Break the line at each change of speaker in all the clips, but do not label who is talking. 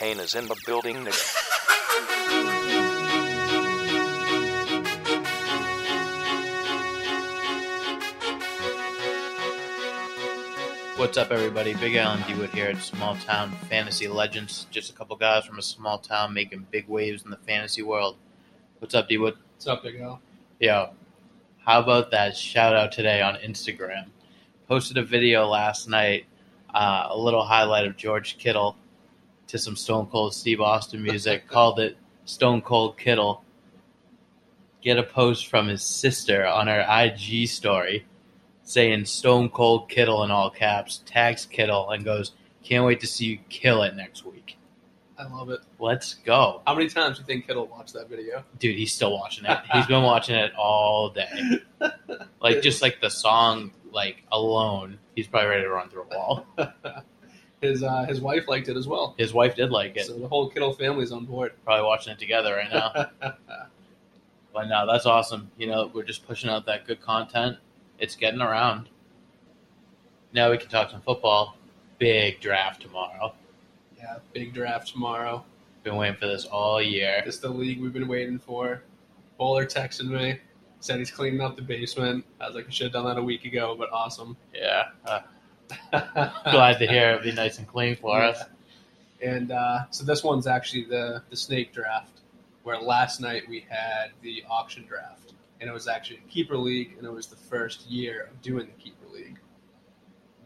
Kane is in the building.
What's up, everybody? Big Alan D Wood here at Small Town Fantasy Legends. Just a couple guys from a small town making big waves in the fantasy world. What's up, D Wood?
What's up, Big Al?
Yo, how about that shout out today on Instagram? Posted a video last night, uh, a little highlight of George Kittle to some Stone Cold Steve Austin music, called it Stone Cold Kittle. Get a post from his sister on her IG story saying Stone Cold Kittle in all caps, tags Kittle, and goes, Can't wait to see you kill it next week.
I love it.
Let's go.
How many times do you think Kittle watched that video?
Dude, he's still watching it. He's been watching it all day. Like just like the song like alone, he's probably ready to run through a wall.
his uh, his wife liked it as well.
His wife did like it.
So the whole Kittle family's on board.
Probably watching it together right now. But no, that's awesome. You know, we're just pushing out that good content. It's getting around. Now we can talk some football. Big draft tomorrow.
yeah, big draft tomorrow.
Been waiting for this all year.
This is the league we've been waiting for. Bowler texted me, said he's cleaning up the basement. I was like, I should have done that a week ago, but awesome.
Yeah. Uh, glad to hear it'll be nice and clean for us.
And uh, so this one's actually the the snake draft, where last night we had the auction draft, and it was actually a keeper league, and it was the first year of doing the keeper league.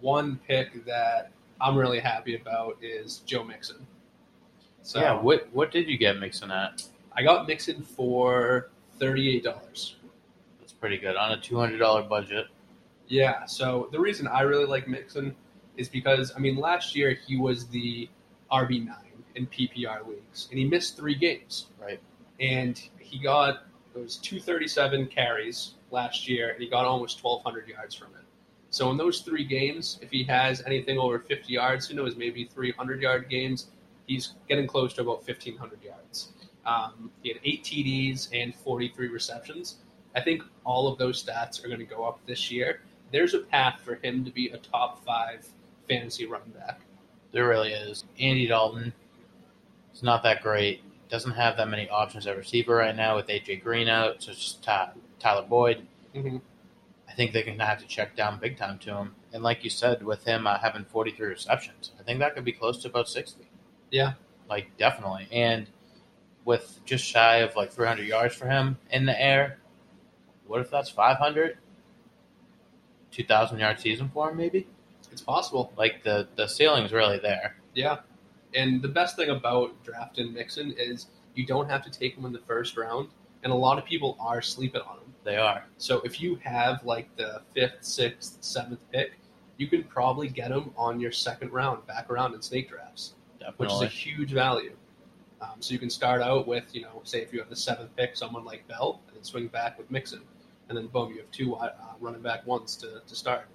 One pick that I'm really happy about is Joe Mixon. So
yeah, what what did you get Mixon at?
I got Mixon for thirty eight dollars.
That's pretty good on a two hundred dollar budget.
Yeah, so the reason I really like Mixon is because I mean last year he was the RB nine in PPR leagues, and he missed three games.
Right.
and he got it was 237 carries last year, and he got almost 1,200 yards from it. So in those three games, if he has anything over 50 yards, who knows, maybe 300 yard games, he's getting close to about 1,500 yards. Um, he had eight TDs and 43 receptions. I think all of those stats are going to go up this year. There's a path for him to be a top five fantasy running back.
There really is. Andy Dalton is not that great. Doesn't have that many options at receiver right now with AJ Green out, so it's just Ty- Tyler Boyd.
Mhm.
I think they're going to have to check down big time to him. And like you said, with him uh, having 43 receptions, I think that could be close to about 60.
Yeah.
Like, definitely. And with just shy of like 300 yards for him in the air, what if that's 500? 2,000 yard season for him, maybe?
It's possible.
Like, the, the ceiling's really there.
Yeah. And the best thing about drafting Mixon is you don't have to take him in the first round, and a lot of people are sleeping on him.
They are.
So if you have like the fifth, sixth, seventh pick, you can probably get him on your second round, back around in snake drafts, which is a huge value. Um, so you can start out with, you know, say if you have the seventh pick, someone like Bell, and then swing back with Mixon, and then boom, you have two uh, running back ones to, to start.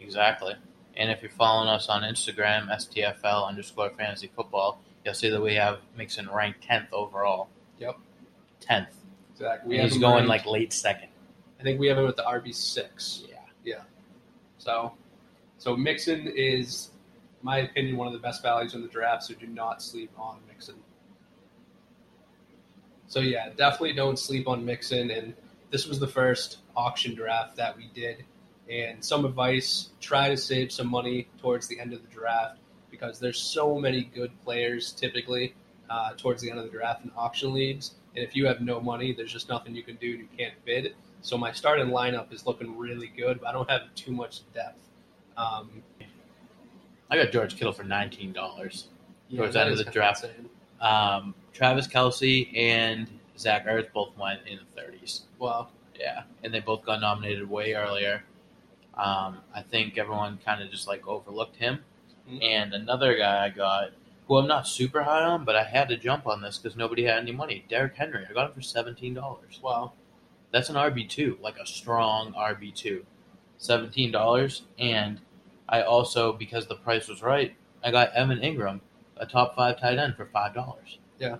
Exactly. And if you're following us on Instagram, STFL underscore fantasy football, you'll see that we have Mixon ranked 10th overall.
Yep.
10th.
Exactly. We
And
have
he's going
ranked-
like late second.
I think we have him at the RB six.
Yeah. Yeah.
So, so Mixon is, in my opinion, one of the best values in the draft. So do not sleep on Mixon. So yeah, definitely don't sleep on Mixon. And this was the first auction draft that we did. And some advice: try to save some money towards the end of the draft because there's so many good players typically uh, towards the end of the draft in auction leagues. And if you have no money, there's just nothing you can do. You can't bid. So my starting lineup is looking really good, but I don't have too much depth. Um,
I got George Kittle for $19. Towards the
that
end of the draft. Um, Travis Kelce and Zach Ertz both went in the 30s.
Wow.
Yeah. And they both got nominated way earlier. Um, I think everyone kind of just like overlooked him.
Mhm.
And another guy I got, who I'm not super high on, but I had to jump on this because nobody had any money. Derrick Henry. I got him for seventeen dollars.
Wow.
That's an RB two, like a strong RB two. Seventeen dollars, and I also because the price was right, I got Evan Engram, a top five tight end, for five dollars.
Yeah.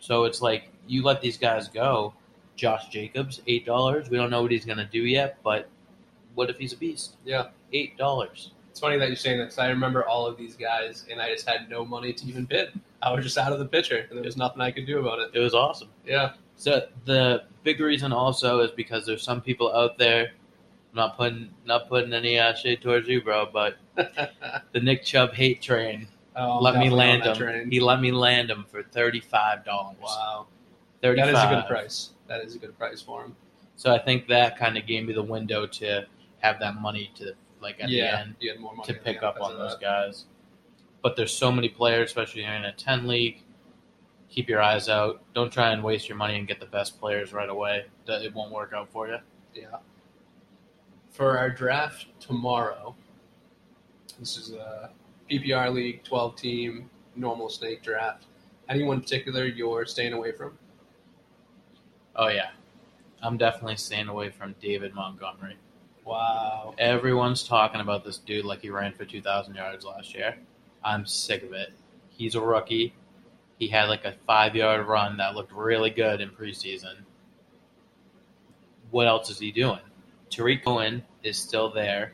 So it's like you let these guys go. Josh Jacobs, eight dollars. We don't know what he's gonna do yet, but what if he's a beast?
Yeah.
Eight dollars.
It's funny that you're saying that because I remember all of these guys, and I just had no money to even bid. I was just out of the picture, and there was nothing I could do about it.
It was awesome.
Yeah,
So the big reason also is because there's some people out there. I'm not putting not putting any uh, shade towards you, bro, but the Nick Chubb hate train
Oh,
let me land him. He let me land him for thirty five dollars.
Wow,
Thirty
that
five.
is a good price. That is a good price for him.
So I think that kind of gave me the window to have that money to like at the end
you had more money
to pick up on those
that.
guys. But there's so many players, especially in a ten league. Keep your eyes out. Don't try and waste your money and get the best players right away. That it won't work out for you.
Yeah. For our draft tomorrow, this is a PPR league, twelve team, normal snake draft. Anyone in particular you're staying away from?
Oh yeah, I'm definitely staying away from David Montgomery.
Wow.
Everyone's talking about this dude like he ran for 2,000 yards last year. I'm sick of it. He's a rookie. He had like a five yard run that looked really good in preseason. What else is he doing? Tarik Cohen is still there.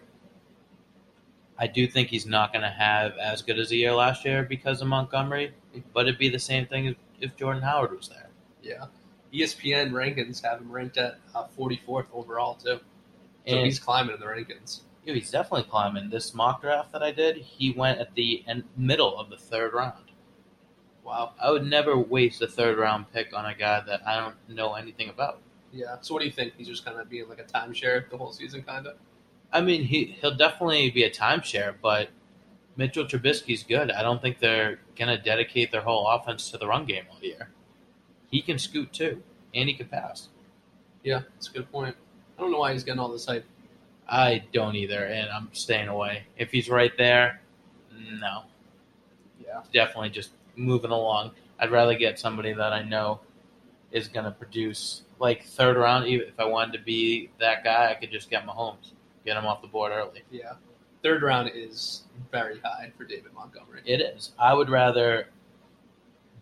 I do think he's not going to have as good as a year last year because of Montgomery, but it'd be the same thing if, if Jordan Howard was there.
Yeah. ESPN rankings have him ranked at uh, 44th overall too. So
And-
he's climbing in the rankings.
Yeah, he's definitely climbing. This mock draft that I did, he went at the end, middle of the third round.
Wow.
I would never waste a third round pick on a guy that I don't know anything about.
Yeah. So what do you think? He's just kind of being like a timeshare the whole season, kind of.
I mean, he he'll definitely be a timeshare, but Mitchell Trubisky's good. I don't think they're gonna dedicate their whole offense to the run game all year. He can scoot too, and he can pass.
Yeah, that's a good point. I don't know why he's getting all this hype.
I don't either, and I'm staying away. If he's right there, no,
Yeah.
definitely just moving along. I'd rather get somebody that I know is going to produce like third round. Even if I wanted to be that guy, I could just get Mahomes, get him off the board early.
Yeah. Third round is very high for David Montgomery.
It is. I would rather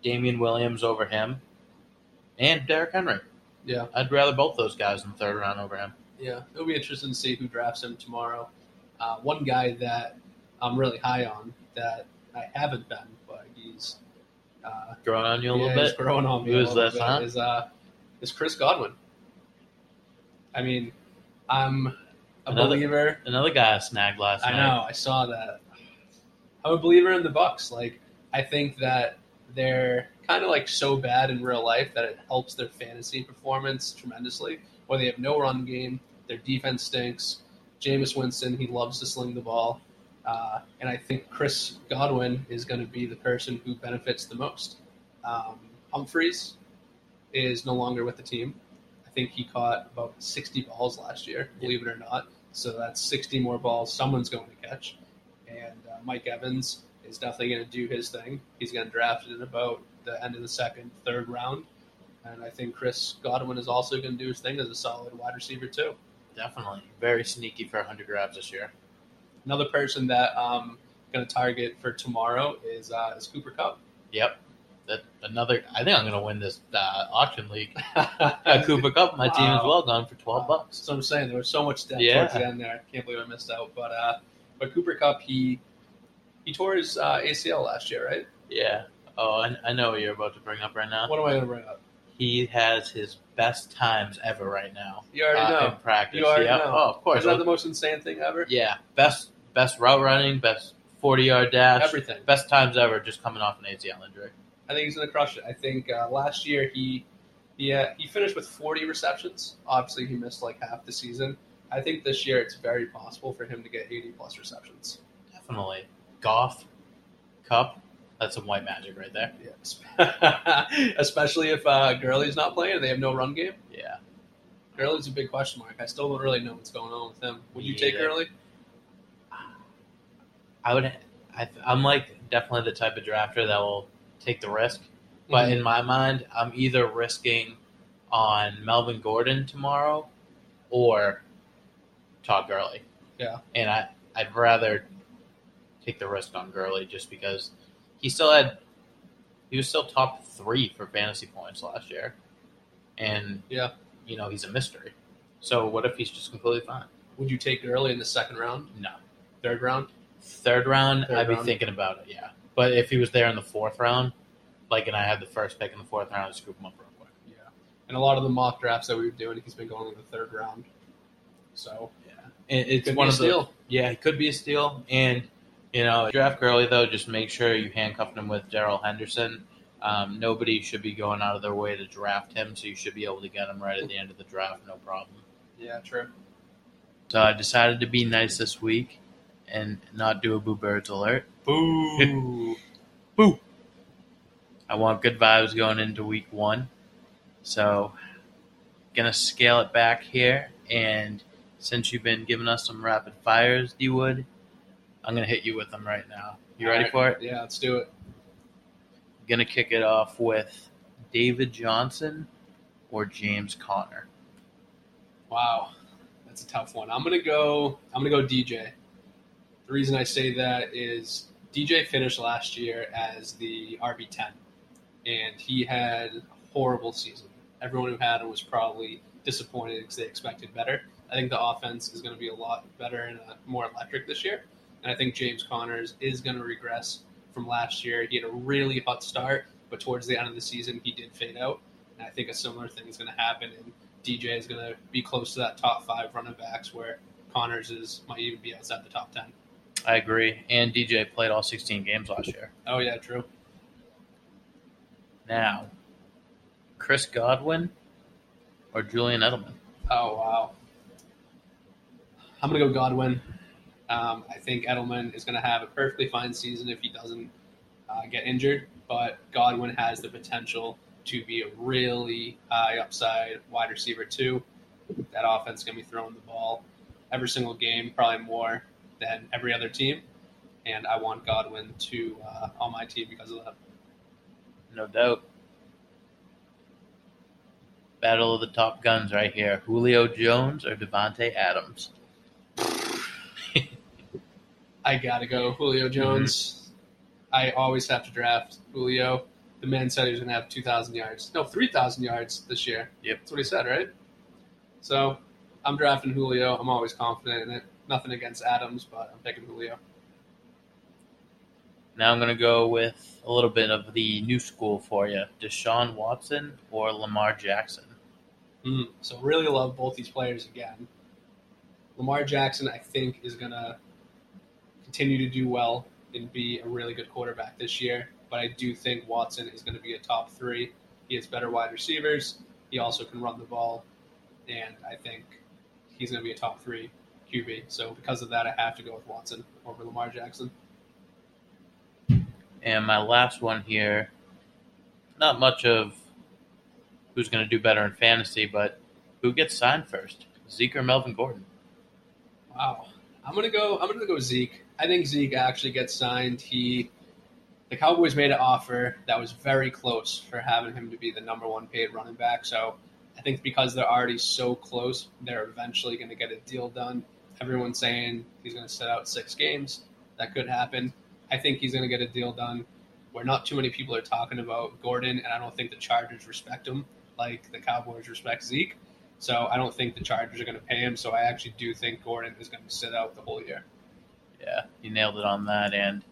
Damien Williams over him, and Derrick Henry.
Yeah.
I'd rather both those guys in the third round over him.
Yeah, it'll be interesting to see who drafts him tomorrow. Uh, one guy that I'm really high on that I haven't been, but he's uh,
Growing on you a
yeah,
little
he's
bit.
growing on me.
Who
a little
this,
bit,
huh?
Is uh, is Chris Godwin? I mean, I'm a
Another-
believer.
Another guy I snagged last night.
I
night.
know. I saw that. I'm a believer in the Bucs. Like, I think that they're kind of like so bad in real life that it helps their fantasy performance tremendously. Where they have no run game, their defense stinks. Jameis Winston, he loves to sling the ball, uh, and I think Chris Godwin is going to be the person who benefits the most. Um, Humphries is no longer with the team. I think he caught about 60 balls last year, believe it or not. So that's 60 more balls someone's going to catch. And uh, Mike Evans is definitely going to do his thing. He's getting drafted in about the end of the second, third round. And I think Chris Godwin is also going to do his thing as a solid wide receiver, too.
Definitely. Very sneaky for 100 grabs this year.
Another person that I'm going to target for tomorrow is, uh, is Cooper Kupp.
Yep. That another. I think I'm going to win this uh, auction league. Uh, Cooper Kupp, my team as well, gone for 12
Wow.
bucks.
So I'm saying there was so much depth
Yeah.
towards the end there. I can't believe I missed out. But uh, but Cooper Kupp, he he tore his uh, ACL last year, right?
Yeah. Oh, I, I know what you're about to bring up right now.
What am I going to bring up?
He has his best times ever right now.
You already
uh,
know.
in practice.
You already
yeah.
know.
Oh, of course.
Is that the most insane thing ever?
yeah. Best best route running, best 40 yard dash,
Everything.
best times ever. Just coming off an ACL injury.
I think he's going to crush it. I think uh, last year he he, uh, he finished with 40 receptions. Obviously, he missed like half the season. I think this year it's very possible for him to get 80 plus receptions.
Definitely. Goff, Kupp. That's some white magic right there.
Yeah. Especially if uh, Gurley's not playing and they have no run game.
Yeah.
Gurley's a big question mark. I still don't really know what's going on with him. Would you take
either.
Gurley?
I would. I, I'm like definitely the type of drafter that will take the risk. But
Mhm.
in my mind, I'm either risking on Melvin Gordon tomorrow or Todd Gurley.
Yeah.
And I, I'd rather take the risk on Gurley just because he still had, he was still top three for fantasy points last year. And,
Yeah.
you know, he's a mystery. So what if he's just completely fine?
Would you take Gurley in the second round,
No.
third round?
Third round,
Third
I'd be thinking about it, yeah. But if he was there in the fourth round, like, and I had the first pick in the fourth round, to scoop him up real quick.
Yeah, and a lot of the mock drafts that we were doing, he's been going in the third round. So
It, it's
could
one
be a
of the
steal.
yeah, it could be a steal. And you know, draft Gurley though, just make sure you handcuff him with Darrell Henderson. Um, nobody should be going out of their way to draft him, so you should be able to get him right at the end of the draft, no problem.
Yeah, true.
So I decided to be nice this week and not do a Boo Birds alert.
Boo.
Boo! I want good vibes going into week one. So, gonna scale it back here. And since you've been giving us some rapid fires, D Wood, I'm gonna hit you with them right now. You ready
All
for it?
Yeah, let's do it.
Gonna kick it off with David Johnson or James Conner.
Wow, that's a tough one. I'm gonna go. I'm gonna go DJ. The reason I say that is DJ finished last year as the RB ten, and he had a horrible season. Everyone who had him was probably disappointed because they expected better. I think the offense is going to be a lot better and uh, more electric this year, and I think James Connors is going to regress from last year. He had a really hot start, but towards the end of the season, he did fade out, and I think a similar thing is going to happen And DJ is going to be close to that top five running backs, where Connors is might even be outside the top ten.
I agree. And DJ played all 16 games last year.
Oh yeah, true.
Now, Chris Godwin or Julian Edelman.
Oh wow. I'm gonna go Godwin. Um, I think Edelman is gonna have a perfectly fine season if he doesn't uh, get injured, but Godwin has the potential to be a really high upside wide receiver too. That offense is gonna be throwing the ball every single game, probably more than every other team, and I want Godwin to uh, on my team because of that.
No doubt. Battle of the top guns right here. Julio Jones or Davante Adams.
I gotta go Julio Jones. I always have to draft Julio. The man said he was gonna have two thousand yards. No, three thousand yards this year.
Yep.
That's what he said, right? So I'm drafting Julio. I'm always confident in it. Nothing against Adams, but I'm picking Julio.
Now I'm going to go with a little bit of the new school for you. Deshaun Watson or Lamar Jackson.
Mm, so really love both these players again. Lamar Jackson, I think, is gonna continue to do well and be a really good quarterback this year. But I do think Watson is going to be a top three. He has better wide receivers. He also can run the ball, and I think he's going to be a top three QB. So because of that, I have to go with Watson over Lamar Jackson.
And my last one here, not much of who's going to do better in fantasy, but who gets signed first? Zeke or Melvin Gordon?
Wow. I'm gonna go. I'm gonna go Zeke. I think Zeke actually gets signed. He, the Cowboys made an offer that was very close for having him to be the number one paid running back. So I think because they're already so close, they're eventually going to get a deal done. Everyone's saying he's going to sit out six games. That could happen. I think he's going to get a deal done where not too many people are talking about Gordon, and I don't think the Chargers respect him like the Cowboys respect Zeke. So I don't think the Chargers are going to pay him. So I actually do think Gordon is going to sit out the whole year.
Yeah, you nailed it on that. And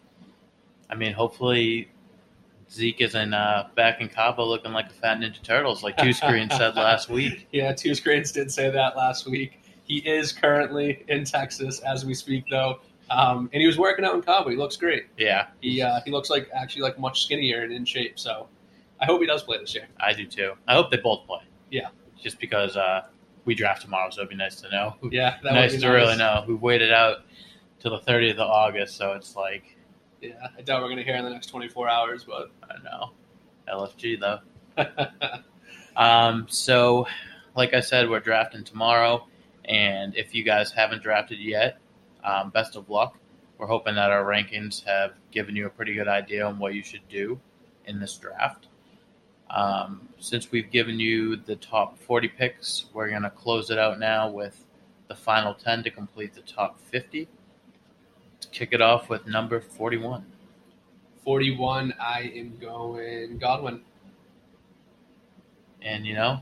I mean, hopefully Zeke isn't uh, back in Cabo looking like a fat Ninja Turtles, like Two Screens said last week.
Yeah, Two Screens did say that last week. He is currently in Texas as we speak, though, um, and he was working out in Cabo. He looks great.
Yeah,
He uh, he looks like actually like much skinnier and in shape. So I hope he does play this year.
I do too. I hope they both play.
Yeah.
Just because uh, we draft tomorrow, so it'd be nice to know.
Yeah, that
nice to
be
really know. We've waited out till the 30th of August, so it's like,
Yeah, I doubt we're going to hear in the next 24 hours, but
I know. LFG, though. Um, so, like I said, we're drafting tomorrow, and if you guys haven't drafted yet, um, best of luck. We're hoping that our rankings have given you a pretty good idea on what you should do in this draft. Um, since we've given you the top 40 picks, we're going to close it out now with the final 10 to complete the top 50. Kick it off with number 41.
41, I am going Godwin.
And, you know,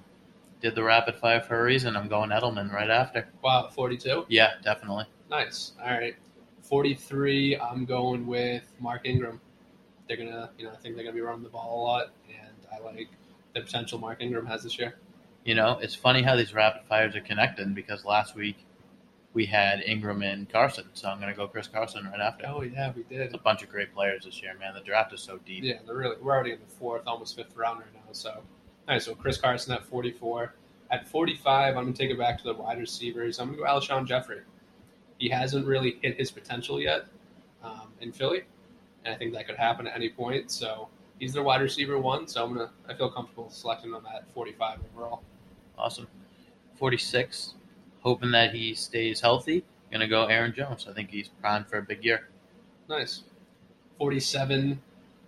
did the rapid fire for a reason. I'm going Edelman right after.
Wow, 42.
Yeah, definitely.
Nice. All right. 43, I'm going with Mark Ingram. they're gonna, you know, I think they're gonna be running the ball a lot, and I like the potential Mark Ingram has this year.
You know, it's funny how these rapid fires are connected because last week we had Ingram and Carson, so I'm going to go Chris Carson right after.
Oh yeah, we did.
It's a bunch of great players this year, man. The draft is so deep.
Yeah, they're really. We're already in the fourth, almost fifth round right now. So, all right. So Chris Carson at 44. At 45, I'm gonna take it back to the wide receivers. I'm gonna go Alshon Jeffery. He hasn't really hit his potential yet um, in Philly, and I think that could happen at any point. So he's their wide receiver one. So I'm gonna. I feel comfortable selecting him at 45 overall.
Awesome. 46. Hoping that he stays healthy. Gonna go Aaron Jones. I think he's primed for a big year.
Nice. 47.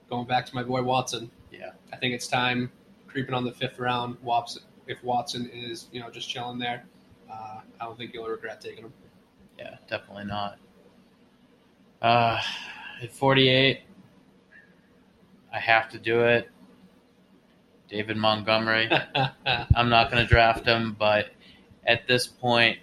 Going back to my boy Watson.
Yeah.
I think it's time creeping on the fifth round. Watson, if Watson is you know just chilling there, uh, I don't think you'll regret taking him.
Yeah, definitely not. Uh, at 48, I have to do it. David Montgomery. I'm not going to draft him, but at this point,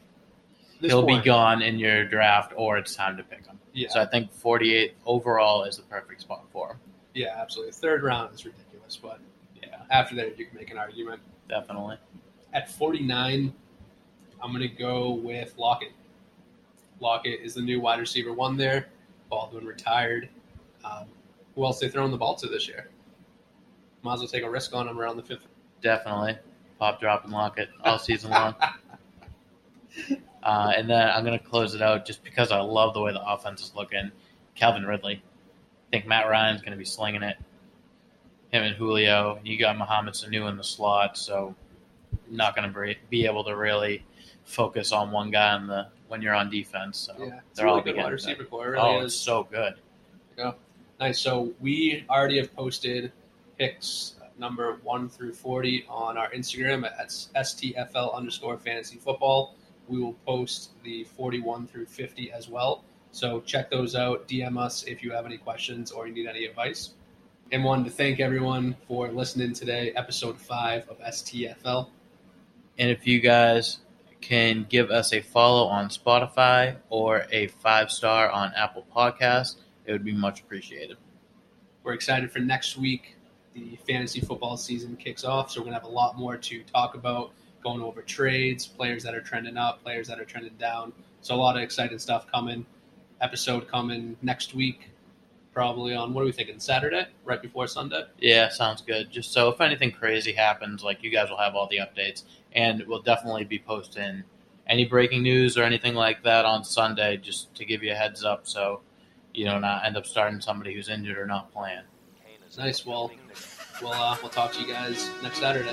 This
he'll
point,
be gone in your draft, or it's time to pick him.
Yeah,
So I think 48 overall is the perfect spot for him.
yeah, absolutely. Third round is ridiculous, but after that you can make an argument.
definitely.
At 49, I'm going to go with Lockett. Lockett is the new wide receiver one there. Baldwin retired. Um, who else they throwing the ball to this year? Might as well take a risk on him around the fifth.
Definitely. Pop, drop, and lock it all season long. Uh, and then I'm going to close it out just because I love the way the offense is looking. Calvin Ridley. I think Matt Ryan's going to be slinging it. Him and Julio. You got Mohamed Sanu in the slot, so not going to be able to really focus on one guy on the when you're on defense. So
Yeah, it's
they're
a
all
really good wide receiver core. Really
oh,
is.
it's so good.
Yeah, Nice. So we already have posted picks number one through forty on our Instagram at stfl underscore fantasy football. We will post the forty-one through fifty as well. So check those out. DM us if you have any questions or you need any advice. And wanted to thank everyone for listening today, episode five of STFL.
And if you guys can give us a follow on Spotify or a five star on Apple Podcasts, it would be much appreciated.
We're excited for next week. The fantasy football season kicks off, so we're going to have a lot more to talk about, going over trades, players that are trending up, players that are trending down. So, a lot of exciting stuff coming. Episode coming next week, probably on what are we thinking? Saturday, right before Sunday?
Yeah, sounds good. Just so if anything crazy happens, like you guys will have all the updates, and we'll definitely be posting any breaking news or anything like that on Sunday, just to give you a heads up, so you know not end up starting somebody who's injured or not playing.
Nice. Well, we'll, uh, we'll talk to you guys next Saturday.